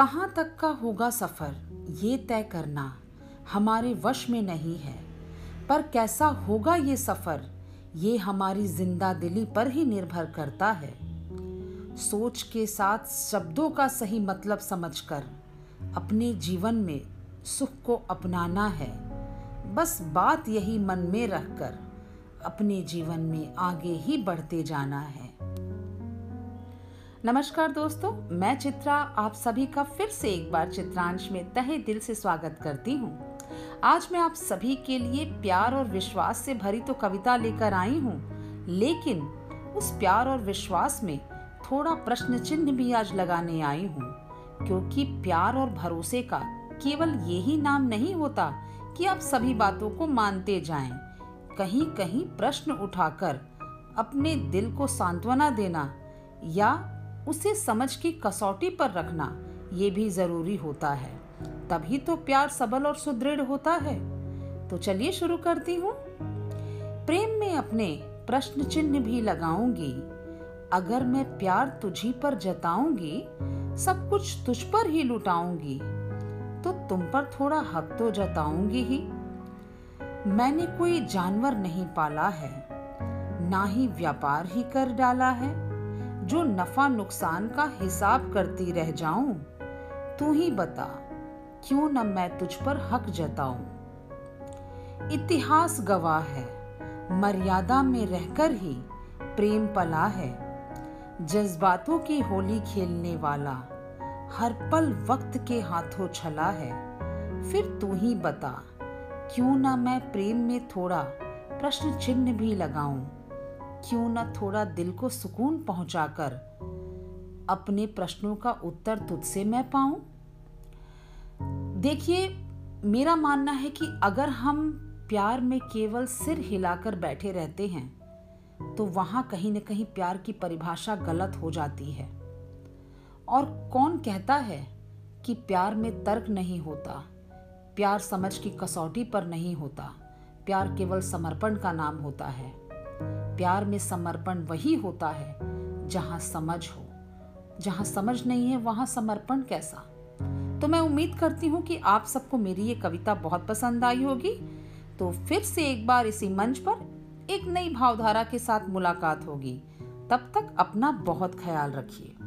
कहाँ तक का होगा सफ़र, ये तय करना हमारे वश में नहीं है। पर कैसा होगा ये सफ़र, ये हमारी ज़िंदा दिली पर ही निर्भर करता है। सोच के साथ शब्दों का सही मतलब समझकर अपने जीवन में सुख को अपनाना है। बस बात यही मन में रखकर अपने जीवन में आगे ही बढ़ते जाना है। नमस्कार दोस्तों, मैं चित्रा, आप सभी का फिर से एक बार चित्रांश में तहे दिल से स्वागत करती हूँ आज मैं आप सभी के लिए प्यार और विश्वास से भरी तो कविता लेकर आई हूँ, लेकिन उस प्यार और विश्वास में थोड़ा प्रश्न चिन्ह भी आज लगाने आई हूँ, क्योंकि प्यार और भरोसे का केवल यही नाम नहीं होता कि आप सभी बातों को मानते जाएँ। कहीं कहीं प्रश्न उठाकर अपने दिल को सांत्वना देना या उसे समझ की कसौटी पर रखना ये भी ज़रूरी होता है। तभी तो प्यार सबल और सुदृढ़ होता है। तो चलिए शुरू करती हूँ। प्रेम में अपने प्रश्न चिन्ह भी लगाऊँगी। अगर मैं प्यार तुझी पर जताऊँगी, सब कुछ तुझ पर ही लुटाऊँगी तो तुम पर थोड़ा हक तो जताऊँगी ही। मैंने कोई जानवर नहीं पाला है, ना ही व्यापार ही कर डाला है। जो नफा नुकसान का हिसाब करती रह जाऊँ, तू ही बता, क्यों न मैं तुझ पर हक जताऊं? इतिहास गवाह है, मर्यादा में रहकर ही प्रेम पला है। जज्बातों की होली खेलने वाला हर पल वक्त के हाथों छला है। फिर तू ही बता, क्यों ना मैं प्रेम में थोड़ा प्रश्न चिन्ह भी लगाऊँ? क्यों न थोड़ा दिल को सुकून पहुंचाकर अपने प्रश्नों का उत्तर तुझसे मैं पाऊँ? देखिए, मेरा मानना है कि अगर हम प्यार में केवल सिर हिलाकर बैठे रहते हैं तो वहाँ कहीं न कहीं प्यार की परिभाषा गलत हो जाती है। और कौन कहता है कि प्यार में तर्क नहीं होता? प्यार समझ की कसौटी पर नहीं होता। प्यार केवल समर्पण का नाम होता है। प्यार में समर्पण वही होता है जहाँ समझ हो। जहाँ समझ नहीं है, वहाँ समर्पण कैसा? तो मैं उम्मीद करती हूँ कि आप सबको मेरी ये कविता बहुत पसंद आई होगी। तो फिर से एक बार इसी मंच पर एक नई भावधारा के साथ मुलाकात होगी। तब तक अपना बहुत ख्याल रखिए।